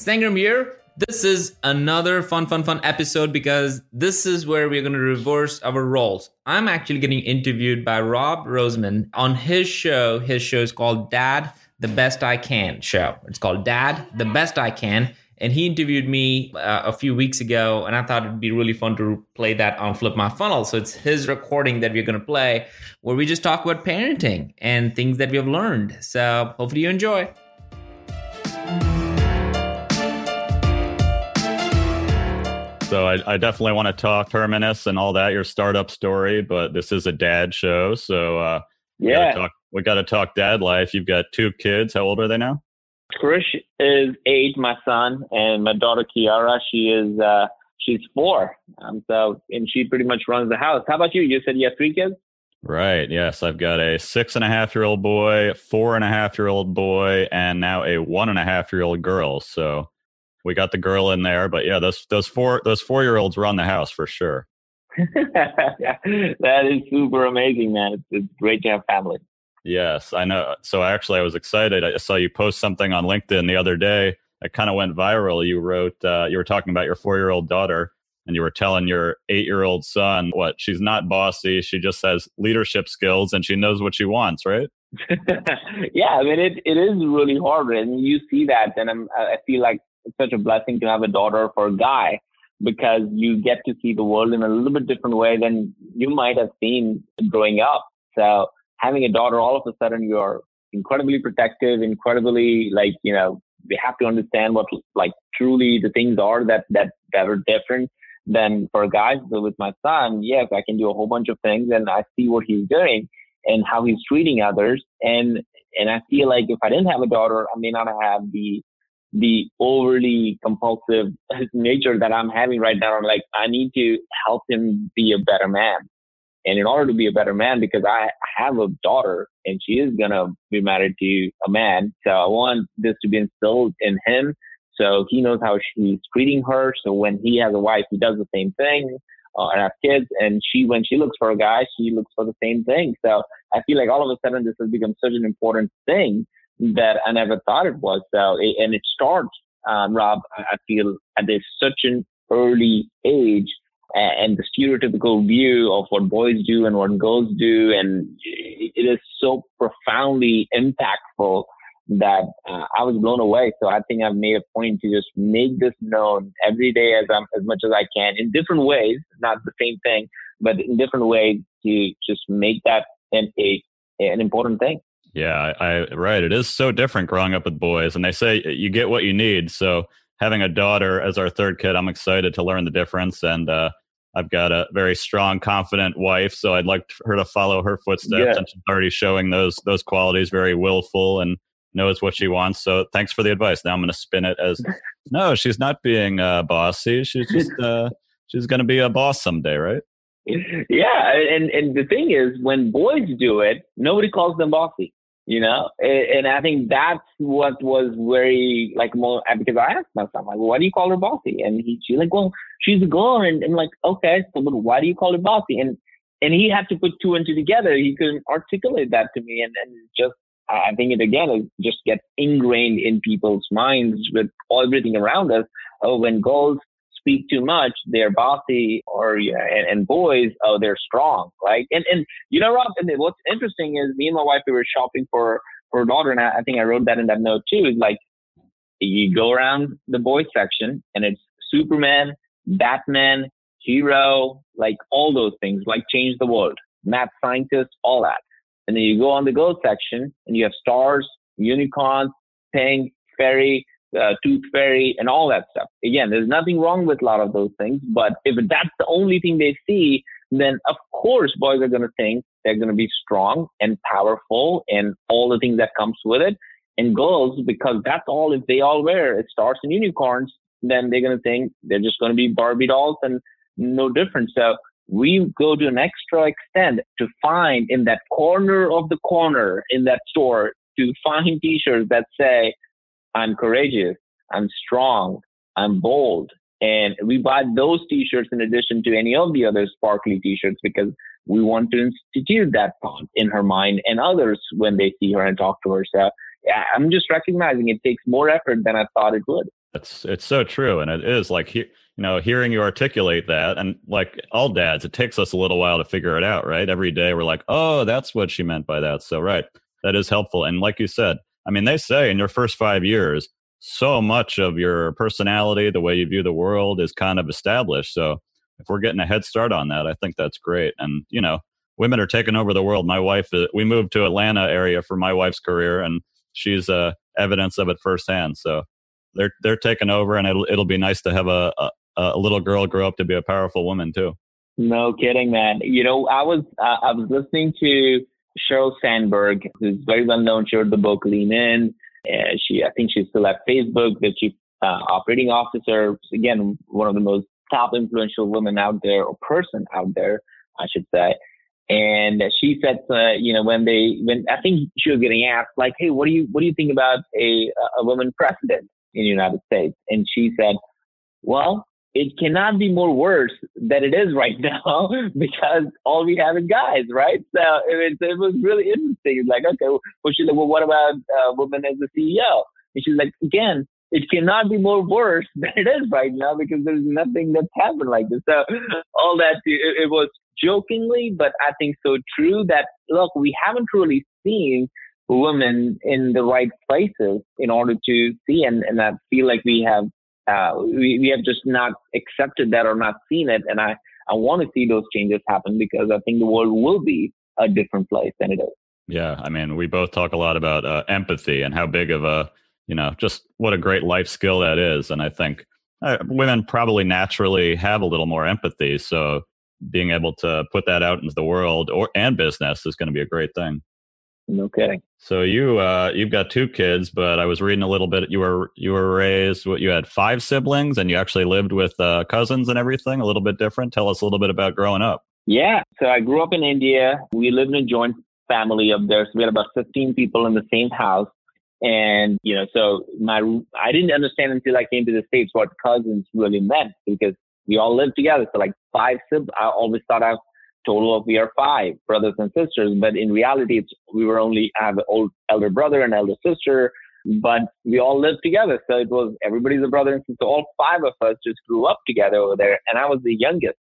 Sangram here. This is another fun, fun, fun episode because this is where we're going to reverse our roles. I'm actually getting interviewed by Rob Roseman on his show. His show is called Dad, the Best I Can show. It's called Dad, the Best I Can. And he interviewed me uh, a few weeks ago, and I thought it'd be really fun to play that on Flip My Funnel. So it's his recording that we're going to play, where we just talk about parenting and things that we have learned. So hopefully you enjoy. So I, I definitely want to talk Terminus and all that, your startup story, but this is a dad show. So uh, Yeah. gotta talk, we got to talk dad life. You've got two kids. How old are they now? Krish is eight, my son, and my daughter Kiara, she is uh she's four. Um so and she pretty much runs the house. How about you? You said you have three kids? Right. Yes. I've got a six and a half year old boy, four and a half year old boy, and now a one and a half year old girl. So we got the girl in there, but yeah, those those four those four year olds run the house for sure. that is super amazing, man. It's, it's great to have family. Yes, I know. So actually, I was excited. I saw you post something on LinkedIn the other day. It kind of went viral. You wrote, uh, you were talking about your four year old daughter, and you were telling your eight year old son what she's not bossy. She just has leadership skills, and she knows what she wants. Right? yeah, I mean it it is really hard and you see that and I'm I feel like it's such a blessing to have a daughter for a guy because you get to see the world in a little bit different way than you might have seen growing up. So having a daughter all of a sudden you're incredibly protective, incredibly like, you know, we have to understand what like truly the things are that that that are different than for guys. So with my son, yes, I can do a whole bunch of things and I see what he's doing and how he's treating others. And and I feel like if I didn't have a daughter, I may not have the the overly compulsive nature that I'm having right now. I'm like, I need to help him be a better man. And in order to be a better man, because I have a daughter and she is gonna be married to a man, so I want this to be instilled in him, so he knows how she's treating her. So when he has a wife, he does the same thing. Uh, and have kids, and she, when she looks for a guy, she looks for the same thing. So I feel like all of a sudden this has become such an important thing that I never thought it was. So, and it starts, um, Rob, I feel at this such an early age and the stereotypical view of what boys do and what girls do. And it it is so profoundly impactful that uh, I was blown away. So I think I've made a point to just make this known every day as I'm, as much as I can in different ways, not the same thing, but in different ways to just make that an, a, an important thing. Yeah, I, right. It is so different growing up with boys, and they say you get what you need. So having a daughter as our third kid, I'm excited to learn the difference. And uh, I've got a very strong, confident wife, so I'd like her to follow her footsteps. Yeah. And she's already showing those those qualities, very willful and knows what she wants. So thanks for the advice. Now I'm going to spin it as no, she's not being uh, bossy. She's just uh, she's going to be a boss someday, right? yeah, and and the thing is, when boys do it, nobody calls them bossy. You know, and, and I think that's what was very like more because I asked myself like, why do you call her bossy? And he she's like, well, she's a girl, and I'm like, okay, so but why do you call her bossy? And and he had to put two and two together. He couldn't articulate that to me, and just I think it again it just gets ingrained in people's minds with everything around us. Oh, when girls speak too much, they're bossy, or yeah, and, and boys, oh, they're strong, right? And and you know, Rob, and what's interesting is me and my wife we were shopping for for a daughter, and I, I think I wrote that in that note too. Is like you go around the boys section, and it's Superman, Batman, hero, like all those things, like change the world, math scientist, all that. And then you go on the girls section, and you have stars, unicorns, pink, fairy, uh, tooth fairy, and all that stuff. Again, there's nothing wrong with a lot of those things, but if that's the only thing they see, then of course boys are going to think they're going to be strong and powerful and all the things that comes with it. And girls, because that's all, if they all wear it stars and unicorns, then they're going to think they're just going to be Barbie dolls and no different. So we go to an extra extent to find in that corner of the corner in that store to find t-shirts that say, I'm courageous, I'm strong, I'm bold. And we buy those t-shirts in addition to any of the other sparkly t-shirts because we want to institute that thought in her mind and others when they see her and talk to her. So yeah, I'm just recognizing it takes more effort than I thought it would. It's it's so true, and it is like you know hearing you articulate that, and like all dads, it takes us a little while to figure it out, right? Every day we're like, oh, that's what she meant by that. So right, that is helpful, and like you said, I mean, they say in your first five years, so much of your personality, the way you view the world, is kind of established. So if we're getting a head start on that, I think that's great. And you know, women are taking over the world. My wife, uh, we moved to Atlanta area for my wife's career, and she's uh, evidence of it firsthand. So they're they're taking over, and it'll it'll be nice to have a, a, a little girl grow up to be a powerful woman too. No kidding, man. You know, I was uh, I was listening to Sheryl Sandberg, who's very well known. She wrote the book Lean In. Uh, she, I think she's still at Facebook, the chief uh, operating officer. Again, one of the most top influential women out there, or person out there, I should say. And she said, uh, you know, when they, when I think she was getting asked, like, hey, what do you, what do you think about a a woman president? in the United States. And she said, well, it cannot be more worse than it is right now because all we have is guys, right? So it, it was really interesting. Like, okay, well, she's like, well, what about uh, women as a CEO? And she's like, again, it cannot be more worse than it is right now because there's nothing that's happened like this. So all that, it, it was jokingly, but I think so true that, look, we haven't really seen women in the right places in order to see and, and I feel like we have uh, we, we have just not accepted that or not seen it and I, I want to see those changes happen because I think the world will be a different place than it is. Yeah, I mean, we both talk a lot about uh, empathy and how big of a, you know, just what a great life skill that is. And I think uh, women probably naturally have a little more empathy. So being able to put that out into the world or and business is going to be a great thing. No kidding. So you uh, you've got two kids, but I was reading a little bit. You were you were raised. What you had five siblings, and you actually lived with uh, cousins and everything. A little bit different. Tell us a little bit about growing up. Yeah. So I grew up in India. We lived in a joint family up there. So we had about 15 people in the same house. And, you know, so my, I didn't understand until I came to the States what cousins really meant because we all lived together. So like five siblings, I always thought I total of we are five brothers and sisters, but in reality, it's we were only I have an old elder brother and elder sister, but we all lived together. So it was everybody's a brother and sister. All five of us just grew up together over there, and I was the youngest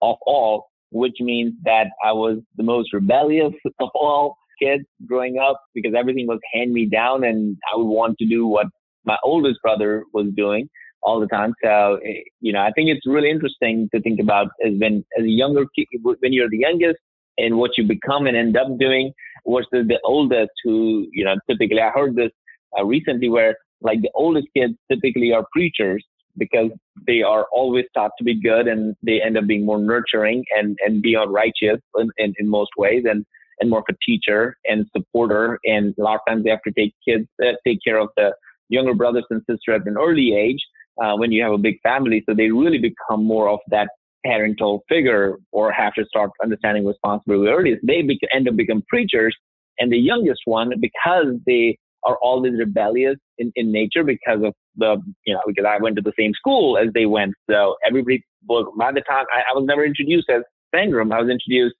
of all, which means that I was the most rebellious of all kids growing up because everything was hand me down, and I would want to do what my oldest brother was doing all the time. So, eh, you know, I think it's really interesting to think about as when, as a younger when you're the youngest and what you become and end up doing versus the oldest who, you know, typically I heard this uh, recently where like the oldest kids typically are preachers because they are always taught to be good and they end up being more nurturing and, and beyond righteous in, in, in most ways and, and more of a teacher and supporter. And a lot of times they have to take kids, uh, take care of the younger brothers and sisters at an early age uh, when you have a big family. So they really become more of that parental figure or have to start understanding responsibility early. They be- end up become preachers. And the youngest one, because they are always rebellious in, in nature because of the, you know, because I went to the same school as they went. So everybody, by the time I, I was never introduced as Sangram, I was introduced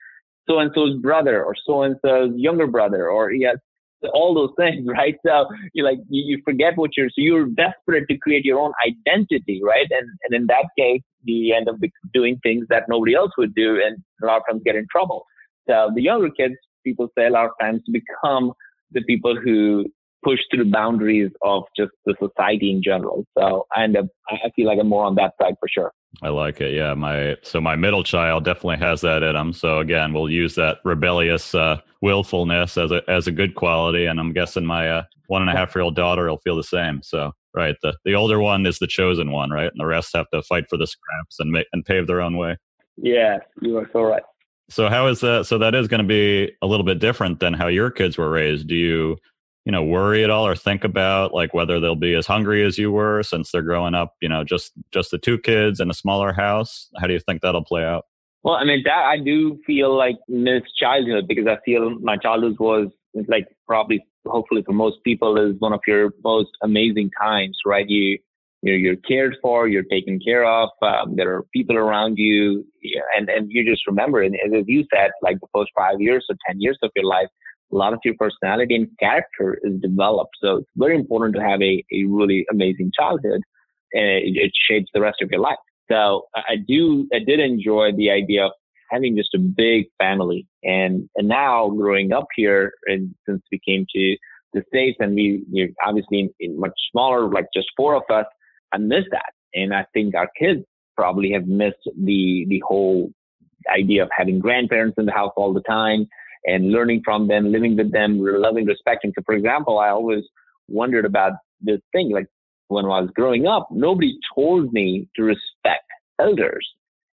so and so's brother or so and so's younger brother, or has all those things, right? So you like you, you forget what you're so you're desperate to create your own identity, right? And and in that case, you end up doing things that nobody else would do, and a lot of times get in trouble. So the younger kids, people say a lot of times, become the people who push through the boundaries of just the society in general. So I end up, I feel like I'm more on that side for sure. I like it. Yeah, my so my middle child definitely has that in him. So again, we'll use that rebellious uh, willfulness as a as a good quality, and I'm guessing my uh, one and a half year old daughter will feel the same. So right, the the older one is the chosen one, right, and the rest have to fight for the scraps and make and pave their own way. Yeah, you are so right. So how is that? So that is going to be a little bit different than how your kids were raised. Do you, you know, worry at all or think about like whether they'll be as hungry as you were since they're growing up, you know, just just the two kids in a smaller house? How do you think that'll play out? Well, I mean, that I do feel like miss childhood because I feel my childhood was like probably, hopefully for most people, is one of your most amazing times, right? You you're, you're cared for, you're taken care of. Um, there are people around you, and and you just remember. And as you said, like the first five years or ten years of your life, a lot of your personality and character is developed. So it's very important to have a, a really amazing childhood, and it, it shapes the rest of your life. So I do, I did enjoy the idea of having just a big family, and and now growing up here, and since we came to the states, and we you obviously in, in much smaller, like just four of us I miss that. And I think our kids probably have missed the, the whole idea of having grandparents in the house all the time and learning from them, living with them, loving, respecting. So, for example, I always wondered about this thing. Like when I was growing up, nobody told me to respect elders.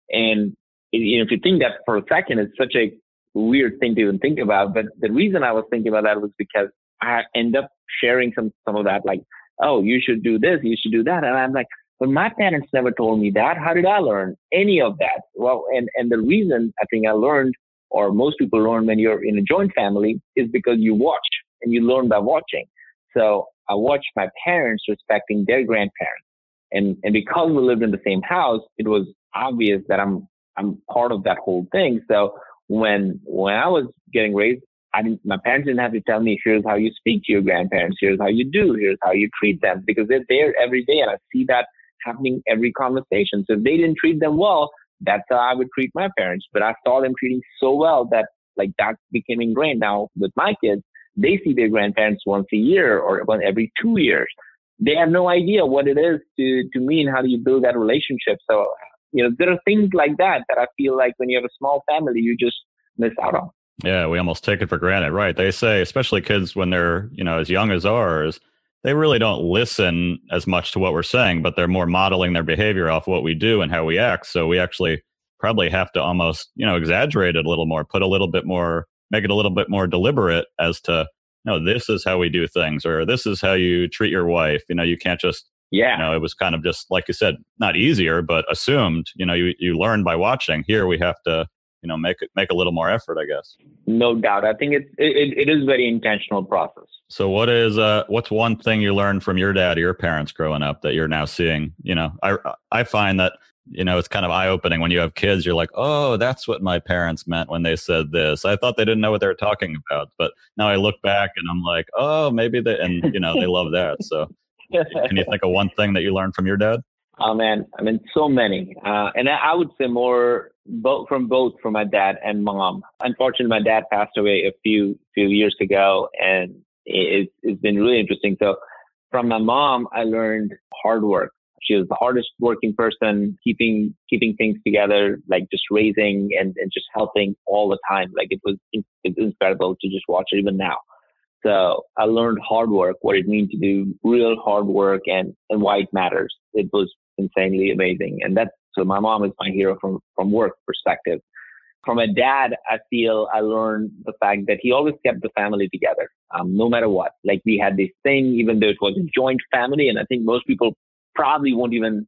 And you know, if you think that for a second, it's such a weird thing to even think about. But the reason I was thinking about that was because I end up sharing some some of that, like oh, you should do this, you should do that. And I'm like, but my parents never told me that. How did I learn any of that? Well, and, and the reason I think I learned, or most people learn when you're in a joint family, is because you watch and you learn by watching. So I watched my parents respecting their grandparents. And, and because we lived in the same house, it was obvious that I'm, I'm part of that whole thing. So when, when I was getting raised, I didn't, my parents didn't have to tell me, here's how you speak to your grandparents, here's how you do, here's how you treat them, because they're there every day and I see that happening every conversation. So if they didn't treat them well, that's how I would treat my parents. But I saw them treating so well that like that became ingrained. Now with my kids, they see their grandparents once a year or once every two years. They have no idea what it is to, to me and how do you build that relationship. So, you know, there are things like that that I feel like when you have a small family, you just miss out on. Yeah, we almost take it for granted, right? They say, especially kids when they're, you know, as young as ours, they really don't listen as much to what we're saying, but they're more modeling their behavior off what we do and how we act. So we actually probably have to almost, you know, exaggerate it a little more, put a little bit more, make it a little bit more deliberate as to, no, this is how we do things, or this is how you treat your wife. You know, you can't just, yeah, you know, it was kind of just like you said, not easier, but assumed. You know, you you learn by watching. Here we have to you know make it make a little more effort i guess. No doubt. I think it's it, it is very intentional process. So what is uh what's one thing you learned from your dad or your parents growing up that you're now seeing? You know i i find that you know it's kind of eye opening when you have kids you're like oh that's what my parents meant when they said this. I thought they didn't know what they were talking about but now i look back and i'm like oh maybe they and you know they love that so. Can you think of one thing that you learned from your dad Oh man, I mean, so many. Uh, and I, would say more both from both from my dad and mom. Unfortunately, my dad passed away a few few years ago, and it, it's been really interesting. So from my mom, I learned hard work. She was the hardest working person, keeping keeping things together, like just raising and, and just helping all the time. Like it was it was incredible to just watch it even now. So I learned hard work, what it means to do real hard work and, and why it matters. It was insanely amazing. And that's so my mom is my hero from from work perspective. From a dad, I feel I learned the fact that he always kept the family together, um, no matter what. Like we had this thing, even though it was a joint family, and I think most people probably won't even.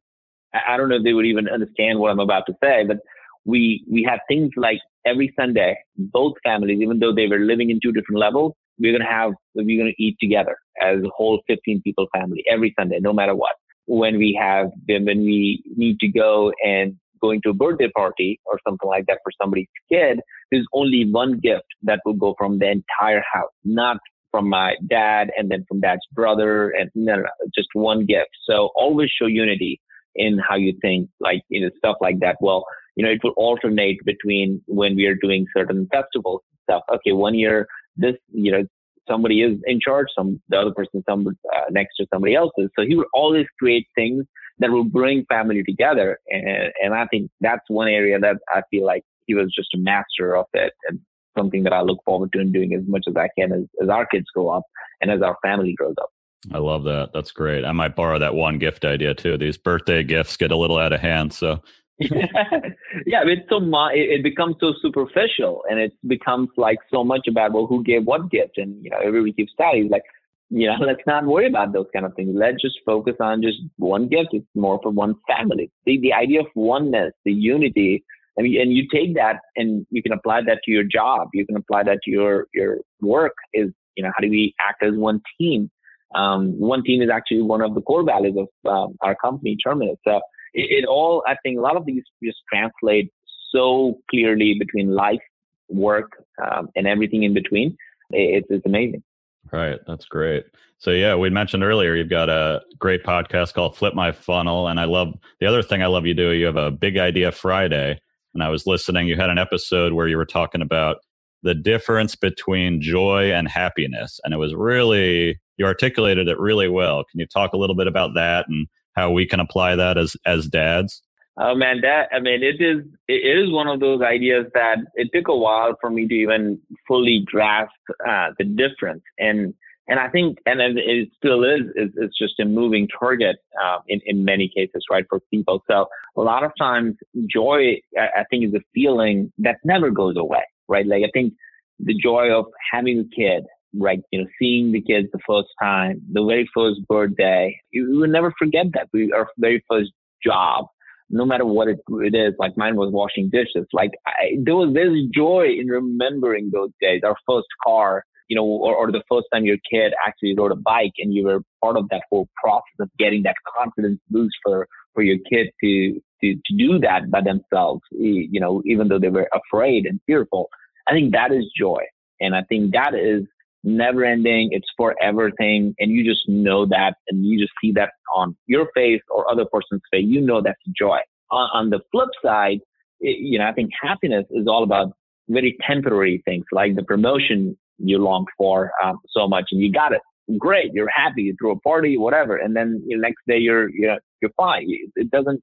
I don't know if they would even understand what I'm about to say, but we we had things like every Sunday, both families, even though they were living in two different levels, we're gonna have we're gonna eat together as a whole 15 people family every Sunday, no matter what when we have when we need to go and going to a birthday party or something like that for somebody's kid, there's only one gift that will go from the entire house, not from my dad and then from dad's brother and no, no, no, just one gift. So always show unity in how you think, like, you know, stuff like that. Well, you know, it will alternate between when we are doing certain festivals stuff. Okay, one year this, you know, somebody is in charge, some the other person some uh, next to somebody else's. So he would always create things that will bring family together, and and I think that's one area that I feel like he was just a master of it, and something that I look forward to and doing as much as I can as, as our kids grow up and as our family grows up. I love that. That's great. I might borrow that one gift idea too. These birthday gifts get a little out of hand, so yeah, it's so it becomes so superficial, and it becomes like so much about well, who gave what gift, and you know, everybody keeps studies like, you know, let's not worry about those kind of things. Let's just focus on just one gift. It's more for one family. The the idea of oneness, the unity. I mean, and you take that and you can apply that to your job. You can apply that to your your work. Is you know, how do we act as one team? Um, one team is actually one of the core values of um, our company, Terminus. So it, it, all, I think, a lot of these just translate so clearly between life, work, um, and everything in between. It, it's amazing. Right. That's great. So yeah, we mentioned earlier you've got a great podcast called Flip My Funnel, and I love the other thing I love you do. You have a Big Idea Friday, and I was listening. You had an episode where you were talking about the difference between joy and happiness, and it was really you articulated it really well. Can you talk a little bit about that and how we can apply that as as dads? Oh man, that I mean, it is it is one of those ideas that it took a while for me to even fully grasp uh, the difference, and and I think and it still is it's, just a moving target uh, in in many cases, right, for people. So a lot of times, joy I think is a feeling that never goes away, right? Like I think the joy of having a kid, right? You know, seeing the kids the first time, the very first birthday. You, will never forget that. We, our very first job, no matter what it, it is, like mine was washing dishes. Like I, there was this joy in remembering those days. Our first car, you know, or, or the first time your kid actually rode a bike and you were part of that whole process of getting that confidence boost for, for your kid to, to, to do that by themselves, you know, even though they were afraid and fearful. I think that is joy. And I think that is never ending. It's forever thing. And you just know that and you just see that on your face or other person's face. You know that's joy. On, on the flip side, it, you know, I think happiness is all about very temporary things like the promotion you longed for um, so much and you got it. Great. You're happy. You threw a party, whatever. And then the next day you're, you're, you're fine. It doesn't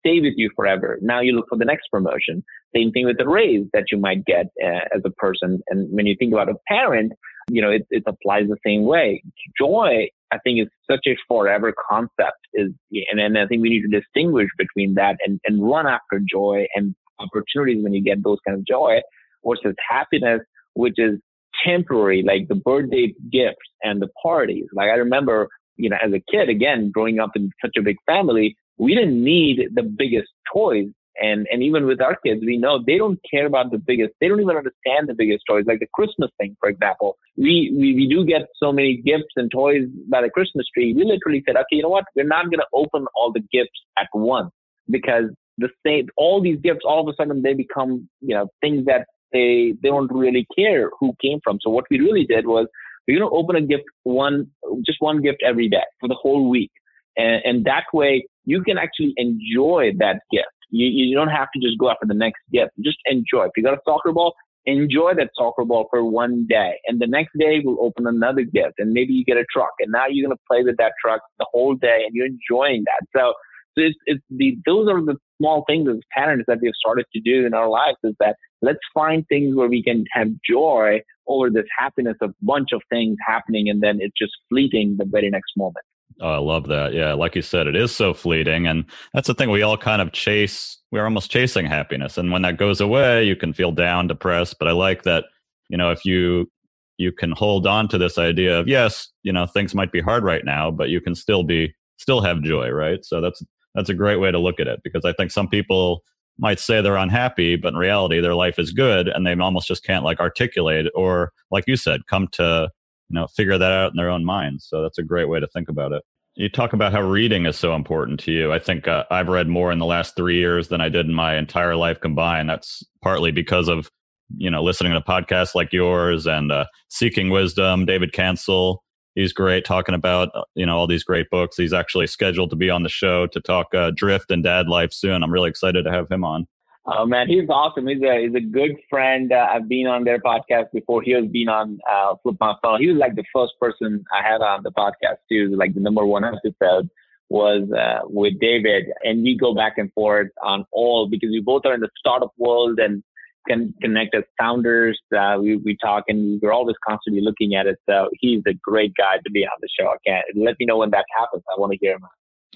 stay with you forever. Now you look for the next promotion. Same thing with the raise that you might get uh, as a person. And when you think about a parent, you know, it, it applies the same way. Joy, I think, is such a forever concept. Is and, and I think we need to distinguish between that and, and run after joy and opportunities when you get those kind of joy versus happiness, which is temporary, like the birthday gifts and the parties. Like I remember, you know, as a kid, again, growing up in such a big family, we didn't need the biggest toys and and even with our kids, we know they don't care about the biggest. They don't even understand the biggest toys, like the Christmas thing, for example. We we, we do get so many gifts and toys by the Christmas tree. We literally said, okay, you know what? We're not going to open all the gifts at once because the same all these gifts all of a sudden they become you know things that they they don't really care who came from. So what we really did was we're going to open a gift one just one gift every day for the whole week, and, and that way you can actually enjoy that gift you, you don't have to just go after the next gift. Just enjoy. If you got a soccer ball, enjoy that soccer ball for one day. And the next day we'll open another gift and maybe you get a truck and now you're going to play with that truck the whole day and you're enjoying that. So, so it's, it's the, those are the small things as patterns that we've started to do in our lives is that let's find things where we can have joy over this happiness of bunch of things happening and then it's just fleeting the very next moment. Oh, I love that. Yeah, like you said, it is so fleeting, and that's the thing. We all kind of chase. We're almost chasing happiness, and when that goes away, you can feel down, depressed. But I like that. You know, if you you can hold on to this idea of yes, you know, things might be hard right now, but you can still be still have joy, right? So that's that's a great way to look at it because I think some people might say they're unhappy, but in reality, their life is good, and they almost just can't like articulate or, like you said, come to you know figure that out in their own minds. So that's a great way to think about it. You talk about how reading is so important to you. I think uh, i've read more in the last three years than i did in my entire life combined. That's partly because of you know listening to podcasts like yours and uh, seeking wisdom david cancel. He's great talking about uh, you know all these great books. He's actually scheduled to be on the show to talk uh, drift and dad life soon. I'm really excited to have him on Oh man, he's awesome. He's a he's a good friend. Uh, I've been on their podcast before. He has been on uh, Flip My Funnel. He was like the first person I had on the podcast too. Like the number one episode was uh, with David, and we go back and forth on all because we both are in the startup world and can connect as founders. Uh, we we talk and we're always constantly looking at it. So he's a great guy to be on the show. I can't let me know when that happens. I want to hear him.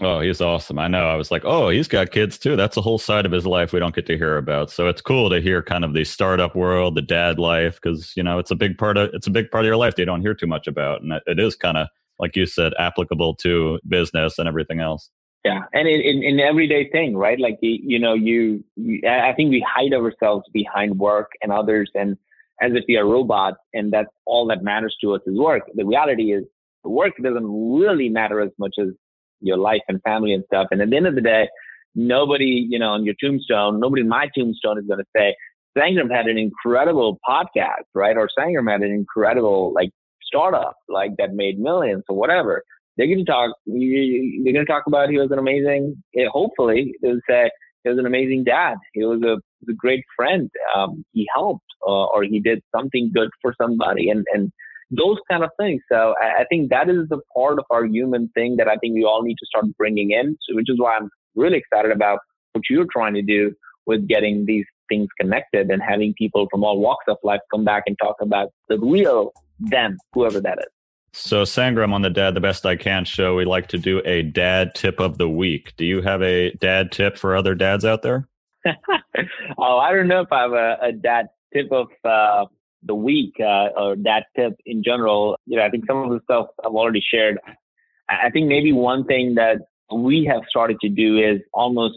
Oh, he's awesome. I know. I was like, oh, he's got kids too. That's a whole side of his life we don't get to hear about. So it's cool to hear kind of the startup world, the dad life, because you know it's a big part of it's a big part of your life you don't hear too much about, and it is kind of like you said, applicable to business and everything else. Yeah, and in, in, in everyday thing, right? Like you know, you, you I think we hide ourselves behind work and others, and as if we are robots, and that's all that matters to us is work. The reality is, work doesn't really matter as much as your life and family and stuff. And at the end of the day, nobody, you know, on your tombstone, nobody in my tombstone is going to say, Sangram had an incredible podcast, right? Or Sangram had an incredible like startup, like that made millions or whatever. They're going to talk. They're going to talk about he was an amazing. Eh, hopefully, they'll say he was an amazing dad. He was a, a great friend. Um, he helped, uh, or he did something good for somebody, and and those kind of things. So I, I think that is the part of our human thing that I think we all need to start bringing in. So, which is why I'm really excited about what you're trying to do with getting these things connected and having people from all walks of life come back and talk about the real them, whoever that is. So, Sangram on the Dad the Best I Can show, we like to do a dad tip of the week. Do you have a dad tip for other dads out there? oh, I don't know if I have a, a dad tip of uh, the week uh, or that tip in general. You know, I think some of the stuff I've already shared. I think maybe one thing that we have started to do is almost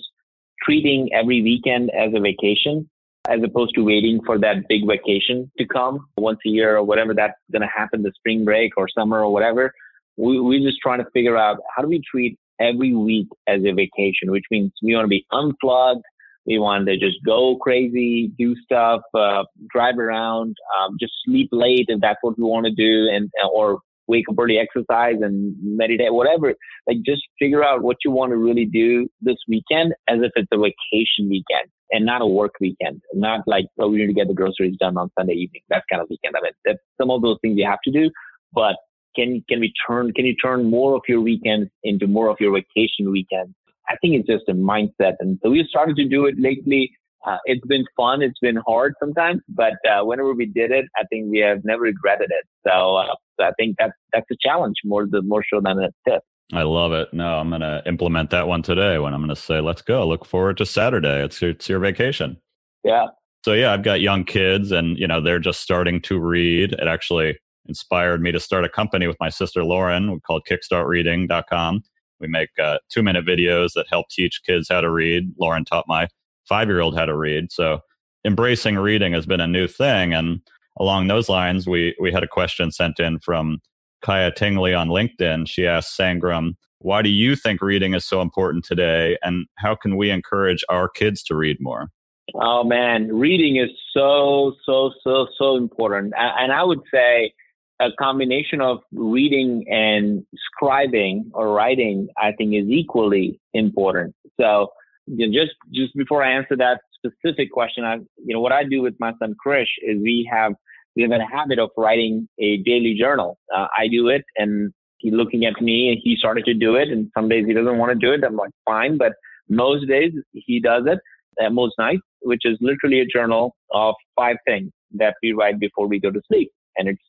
treating every weekend as a vacation as opposed to waiting for that big vacation to come once a year or whatever that's going to happen, the spring break or summer or whatever. We, we're just trying to figure out how do we treat every week as a vacation, which means we want to be unplugged. We want to just go crazy, do stuff, uh, drive around, um, just sleep late if that's what we want to do, and or wake up early, exercise, and meditate, whatever. Like just figure out what you want to really do this weekend, as if it's a vacation weekend and not a work weekend. Not like oh, we need to get the groceries done on Sunday evening. That's kind of weekend. I mean, some of those things you have to do, but can can we turn can you turn more of your weekends into more of your vacation weekends I think it's just a mindset. And so we started to do it lately. Uh, it's been fun. It's been hard sometimes, but uh, whenever we did it, I think we have never regretted it. So, uh, so I think that's that's a challenge more the more so than a tip. I love it. No, I'm going to implement that one today when I'm going to say, let's go. Look forward to Saturday. It's your, it's your vacation. Yeah. So yeah, I've got young kids and, you know, they're just starting to read. It actually inspired me to start a company with my sister Lauren called kickstartreading.com. We make uh, two minute videos that help teach kids how to read. Lauren taught my five year old how to read. So embracing reading has been a new thing. And along those lines, we, we had a question sent in from Kaya Tingley on LinkedIn. She asked Sangram, why do you think reading is so important today? And how can we encourage our kids to read more? Oh man, reading is so, so, so, so important. And I would say a combination of reading and scribing or writing, I think is equally important. So you know, just, just before I answer that specific question, I, you know, what I do with my son Krish is we have, we have a habit of writing a daily journal. Uh, I do it and he's looking at me and he started to do it. And some days he doesn't want to do it. I'm like, fine. But most days he does it uh, most nights, which is literally a journal of five things that we write before we go to sleep. And it's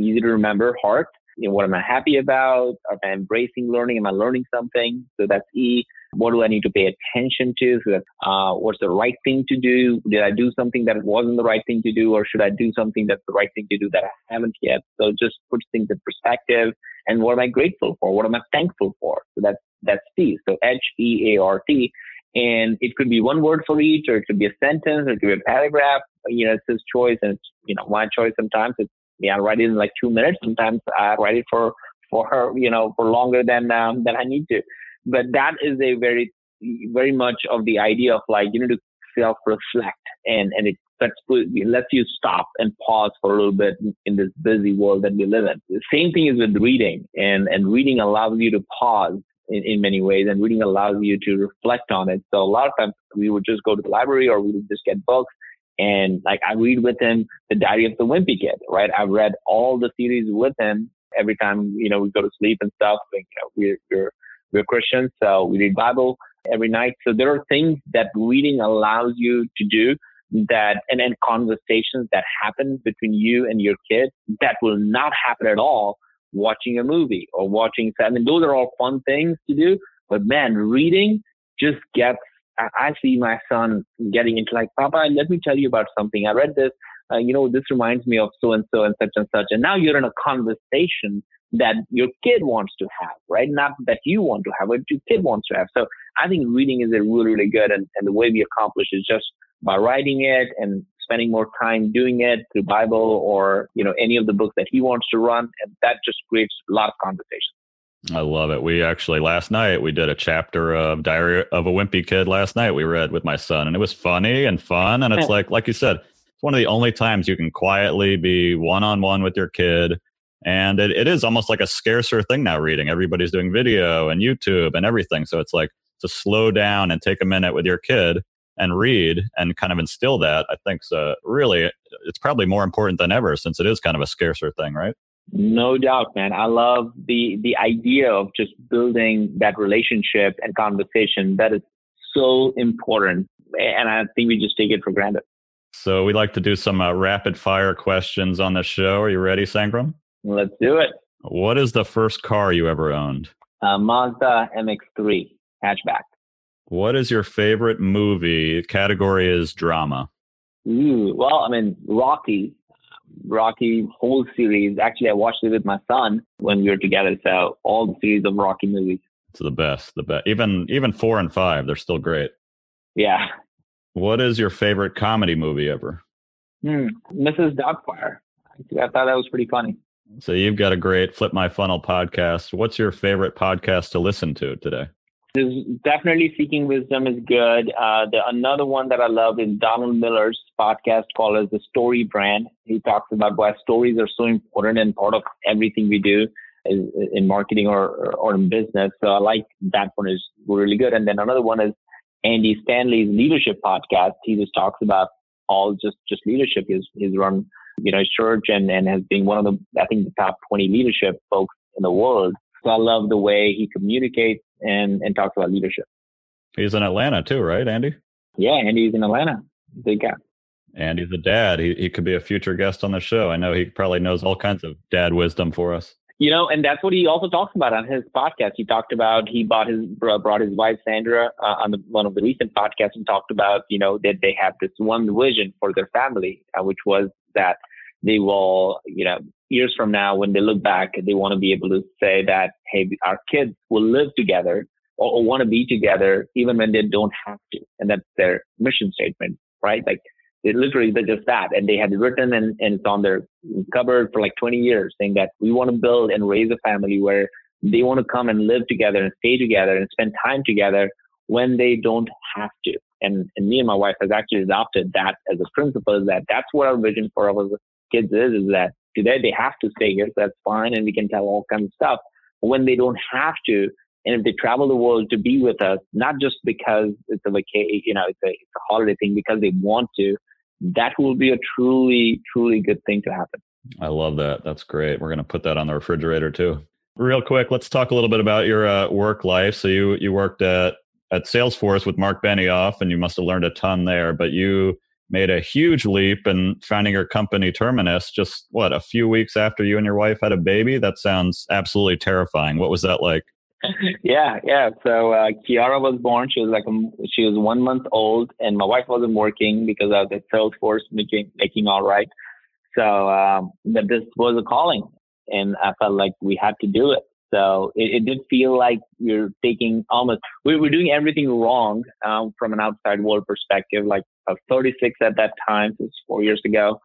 easy to remember. Heart, you know, what am I happy about? Am I embracing learning? Am I learning something? So that's E. What do I need to pay attention to? So that, uh, what's the right thing to do? Did I do something that wasn't the right thing to do, or should I do something that's the right thing to do that I haven't yet? So just puts things in perspective. And what am I grateful for? What am I thankful for? So that's that's T. So H E A R T. And it could be one word for each, or it could be a sentence, or it could be a paragraph. You know, it's his choice, and it's you know my choice. Sometimes it's I write it in like two minutes. Sometimes I write it for for her, you know, for longer than um, than I need to. But that is a very very much of the idea of like you need to self reflect and and it lets lets you stop and pause for a little bit in this busy world that we live in. The same thing is with reading, and and reading allows you to pause in, in many ways, and reading allows you to reflect on it. So a lot of times we would just go to the library or we would just get books and like I read with him the Diary of the Wimpy Kid, right? I've read all the series with him every time, you know, we go to sleep and stuff. And, you know, we're, we're, we're Christians, so we read Bible every night. So there are things that reading allows you to do that, and then conversations that happen between you and your kid that will not happen at all watching a movie or watching, I mean, those are all fun things to do, But man, reading just gets, I see my son getting into like, Papa, let me tell you about something. I read this. Uh, you know, this reminds me of so and so and such and such. And now you're in a conversation that your kid wants to have, right? Not that you want to have, but your kid wants to have. So I think reading is a really, really good. And, and the way we accomplish is just by writing it and spending more time doing it through Bible or, you know, any of the books that he wants to run. And that just creates a lot of conversation. I love it. We actually last night we did a chapter of Diary of a Wimpy Kid last night. We read with my son, and it was funny and fun. And it's like, like you said, it's one of the only times you can quietly be one on one with your kid. And it, it is almost like a scarcer thing now. Reading, everybody's doing video and YouTube and everything. So it's like to slow down and take a minute with your kid and read and kind of instill that. I think so. Really, it's probably more important than ever since it is kind of a scarcer thing, right? No doubt, man. I love the the idea of just building that relationship and conversation. That is so important, and I think we just take it for granted. So we like to do some uh, rapid fire questions on the show. Are you ready, Sangram? Let's do it. What is the first car you ever owned? Uh, Mazda MX-3 hatchback. What is your favorite movie? Category is drama. Ooh, well, I mean, Rocky Rocky whole series. Actually, I watched it with my son when we were together. So all the series of Rocky movies. It's the best, the best. Even even four and five, they're still great. Yeah. What is your favorite comedy movie ever? Hmm. Mrs. Doubtfire. I thought that was pretty funny. So you've got a great Flip My Funnel podcast. What's your favorite podcast to listen to today? There's definitely Seeking Wisdom is good. Uh, the, another one that I love is Donald Miller's podcast called as the Story Brand. He talks about why stories are so important and part of everything we do in marketing or, or, or in business. So I like that one is really good. And then another one is Andy Stanley's leadership podcast. He just talks about all just, just leadership. He's, he's run, you know, his church and, and has been one of the, I think the top 20 leadership folks in the world. So I love the way he communicates and, and talks about leadership. He's in Atlanta too, right, Andy? Yeah, Andy's in Atlanta. Big guy. Andy's a dad. He, he could be a future guest on the show. I know he probably knows all kinds of dad wisdom for us. You know, and that's what he also talks about on his podcast. He talked about he bought his brought his wife Sandra uh, on the, one of the recent podcasts and talked about you know that they have this one vision for their family, uh, which was that they will you know years from now, when they look back, they want to be able to say that, hey, our kids will live together or, or want to be together even when they don't have to. And that's their mission statement, right? Like they literally they're just that. And they had written and, and it's on their cupboard for like 20 years saying that we want to build and raise a family where they want to come and live together and stay together and spend time together when they don't have to. And, and me and my wife has actually adopted that as a principle is that that's what our vision for our kids is, is that today they have to stay here, so that's fine, and we can tell all kinds of stuff. But when they don't have to, and if they travel the world to be with us, not just because it's a vacation, you know, it's a, it's a holiday thing, because they want to, that will be a truly, truly good thing to happen. I love that. That's great. We're going to put that on the refrigerator too. Real quick, let's talk a little bit about your uh, work life. So you you worked at at Salesforce with Mark Benioff, and you must have learned a ton there. But you made a huge leap in founding your company Terminus just what a few weeks after you and your wife had a baby. That sounds absolutely terrifying. What was that like? yeah, yeah. So uh, Kiara was born. She was like a, she was one month old, and my wife wasn't working because I was at Salesforce making making all right. So um, that this was a calling, and I felt like we had to do it. So it, it did feel like you're taking almost, we were doing everything wrong um, from an outside world perspective. Like was 36 at that time, so it's four years ago.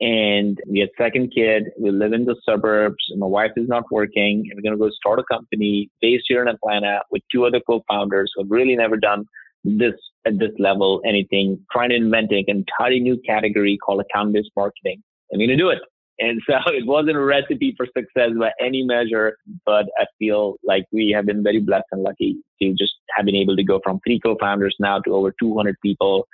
And we had second kid. We live in the suburbs. And my wife is not working. And we're going to go start a company based here in Atlanta with two other co-founders who have really never done this at this level, anything, trying to invent an entirely new category called account-based marketing. We're going to do it. And so it wasn't a recipe for success by any measure, but I feel like we have been very blessed and lucky to just have been able to go from three co-founders now to over 200 people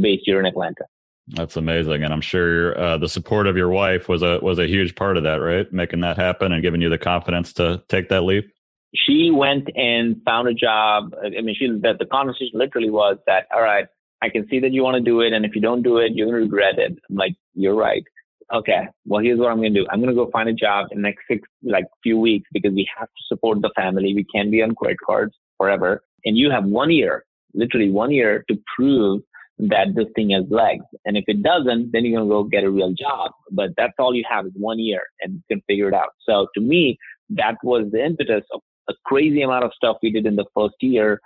based here in Atlanta. That's amazing, and I'm sure uh, the support of your wife was a was a huge part of that, right? Making that happen and giving you the confidence to take that leap. She went and found a job. I mean, she that the conversation literally was that, all right, I can see that you want to do it, and if you don't do it, you're going to regret it. I'm like, you're right okay, well, here's what I'm going to do. I'm going to go find a job in the next six, like few weeks because we have to support the family. We can't be on credit cards forever. And you have one year, literally one year to prove that this thing has legs. And if it doesn't, then you're going to go get a real job. But that's all you have is one year and you can figure it out. So to me, that was the impetus of a crazy amount of stuff we did in the first year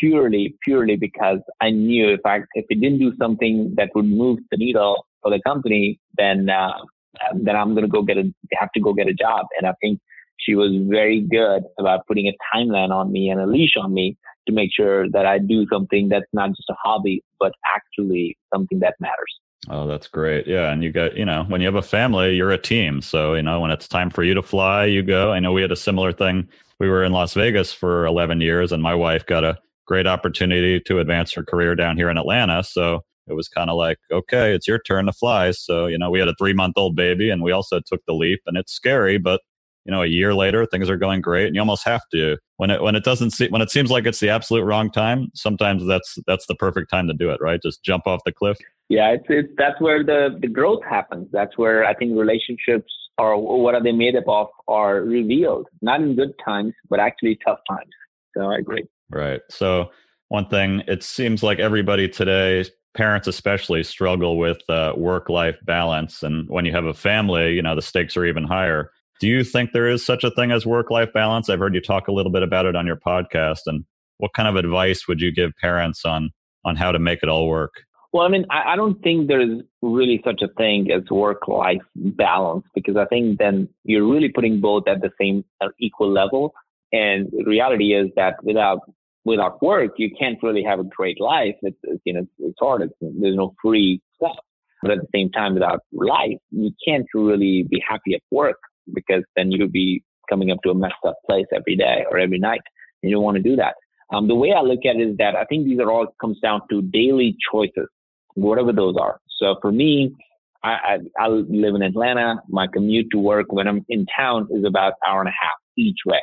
purely, purely because I knew if I, if it didn't do something that would move the needle for the company, then, uh, then I'm going to go get a, have to go get a job. And I think she was very good about putting a timeline on me and a leash on me to make sure that I do something that's not just a hobby, but actually something that matters. Oh, that's great. Yeah. And you got, you know, when you have a family, you're a team. So, you know, when it's time for you to fly, you go. I know we had a similar thing. We were in Las Vegas for 11 years, and my wife got a great opportunity to advance her career down here in Atlanta. So it was kind of like, okay, it's your turn to fly. So, you know, we had a three month old baby and we also took the leap, and it's scary, but you know a year later things are going great and you almost have to. When it when it doesn't see when it seems like it's the absolute wrong time sometimes that's that's the perfect time to do it right? Just jump off the cliff. Yeah it's, it's that's where the the growth happens. That's where i think relationships are what are they made up of are revealed. Not in good times but actually tough times. So i agree. Right. So one thing it seems like everybody today parents especially struggle with uh, work life balance and when you have a family you know the stakes are even higher do you think there is such a thing as work life balance? I've heard you talk a little bit about it on your podcast. And what kind of advice would you give parents on on how to make it all work? Well, I mean, I, I don't think there's really such a thing as work life balance because I think then you're really putting both at the same uh, equal level. And reality is that without without work, you can't really have a great life. It's, it's you know it's hard. It's, there's no free stuff. But at the same time, without life, you can't really be happy at work because then you'll be coming up to a messed up place every day or every night. You don't want to do that. Um, the way I look at it is that I think these are all comes down to daily choices, whatever those are. So for me, I, I, I live in Atlanta. My commute to work when I'm in town is about hour and a half each way.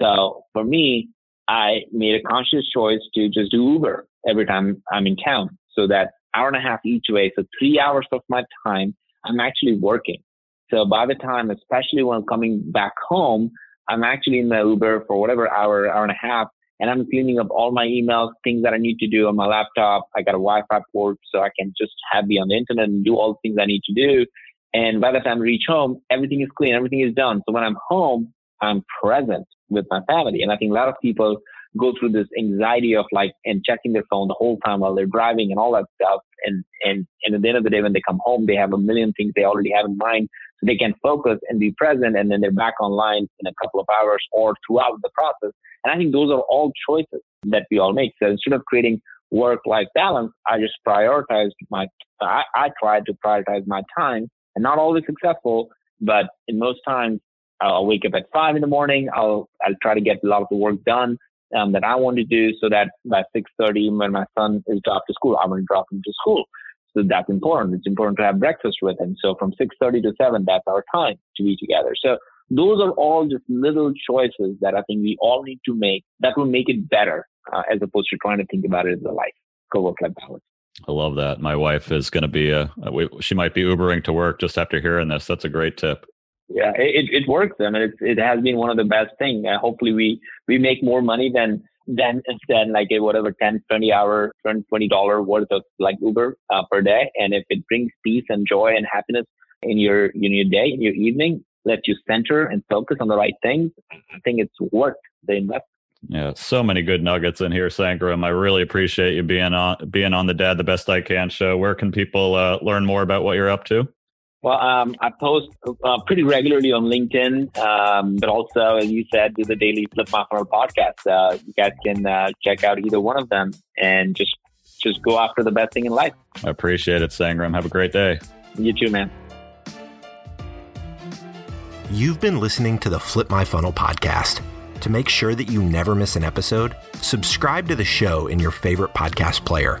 So for me, I made a conscious choice to just do Uber every time I'm in town. So that hour and a half each way. So three hours of my time, I'm actually working. So by the time, especially when I'm coming back home, I'm actually in the Uber for whatever hour, hour and a half, and I'm cleaning up all my emails, things that I need to do on my laptop. I got a Wi-Fi port, so I can just have be on the internet and do all the things I need to do. And by the time I reach home, everything is clean, everything is done. So when I'm home, I'm present with my family. And I think a lot of people go through this anxiety of like and checking their phone the whole time while they're driving and all that stuff. And and and at the end of the day, when they come home, they have a million things they already have in mind, so they can focus and be present. And then they're back online in a couple of hours or throughout the process. And I think those are all choices that we all make. So instead of creating work-life balance, I just prioritized my. I, I tried to prioritize my time, and not always successful, but in most times I'll wake up at five in the morning. I'll I'll try to get a lot of the work done um, that I want to do so that by 6.30 when my son is dropped to school, I want to drop him to school. So that's important. It's important to have breakfast with him. So from 6.30 to 7, that's our time to be together. So those are all just little choices that I think we all need to make that will make it better uh, as opposed to trying to think about it as a life, co-work-life balance. I love that. My wife is going to be a, she might be Ubering to work just after hearing this. That's a great tip yeah, it, it works. I mean, it, it has been one of the best things. Uh, hopefully we, we make more money than, than, instead like a whatever 10, 20 hour, 20 $20 worth of like Uber uh, per day. And if it brings peace and joy and happiness in your, in your day, in your evening, let you center and focus on the right things, I think it's worth the investment. Yeah, so many good nuggets in here, Sangram. I really appreciate you being on being on the Dad the Best I Can show. Where can people uh, learn more about what you're up to? Well, um, I post uh, pretty regularly on LinkedIn, um, but also, as you said, do the daily Flip My Funnel podcast. Uh, you guys can uh, check out either one of them and just just go after the best thing in life. I appreciate it, Sangram. Have a great day. You too, man. You've been listening to the Flip My Funnel podcast. To make sure that you never miss an episode, subscribe to the show in your favorite podcast player